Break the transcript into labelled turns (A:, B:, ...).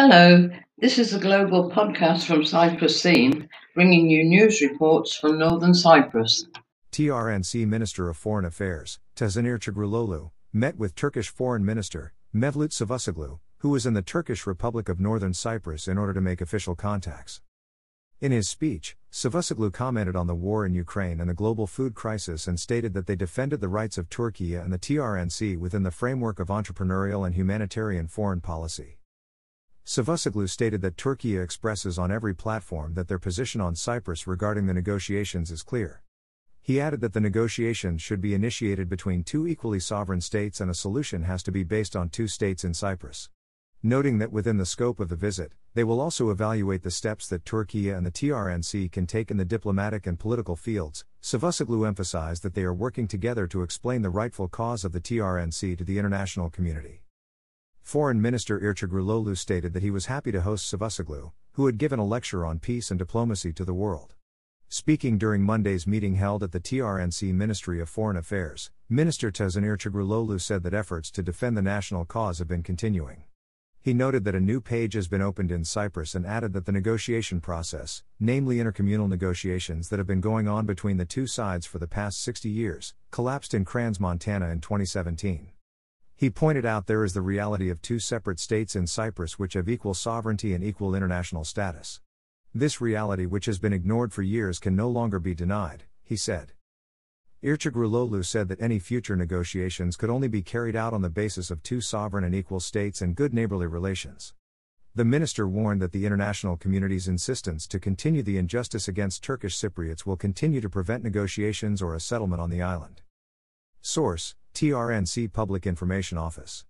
A: Hello, this is a global podcast from Cyprus Scene, bringing you news reports from northern Cyprus.
B: TRNC Minister of Foreign Affairs, Tazanir Ertuğruloğlu, met with Turkish Foreign Minister, Mevlut Cavusoglu, who was in the Turkish Republic of Northern Cyprus in order to make official contacts. In his speech, Cavusoglu commented on the war in Ukraine and the global food crisis and stated that they defended the rights of Turkey and the TRNC within the framework of entrepreneurial and humanitarian foreign policy. Cavusoglu stated that Turkey expresses on every platform that their position on Cyprus regarding the negotiations is clear. He added that the negotiations should be initiated between two equally sovereign states and a solution has to be based on two states in Cyprus. Noting that within the scope of the visit, they will also evaluate the steps that Turkey and the TRNC can take in the diplomatic and political fields, Cavusoglu emphasized that they are working together to explain the rightful cause of the TRNC to the international community. Foreign Minister Ertuğruloğlu stated that he was happy to host Cavusoglu, who had given a lecture on peace and diplomacy to the world. Speaking during Monday's meeting held at the TRNC Ministry of Foreign Affairs, Minister Tazanir Ertuğruloğlu said that efforts to defend the national cause have been continuing. He noted that a new page has been opened in Cyprus and added that the negotiation process, namely intercommunal negotiations that have been going on between the two sides for the past 60 years, collapsed in Crans-Montana in 2017. He pointed out there is the reality of two separate states in Cyprus which have equal sovereignty and equal international status. This reality, which has been ignored for years, can no longer be denied, he said. Ertuğruloğlu said that any future negotiations could only be carried out on the basis of two sovereign and equal states and good neighborly relations. The minister warned that the international community's insistence to continue the injustice against Turkish Cypriots will continue to prevent negotiations or a settlement on the island. Source TRNC Public Information Office